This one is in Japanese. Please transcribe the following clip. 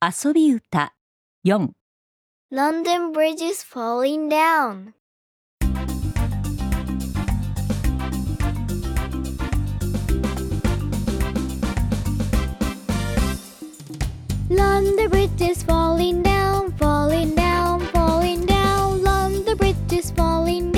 遊び歌4 London Bridge is falling down ロンドブリッジ is falling down, falling down, falling down. ロンドブリッジ is falling down.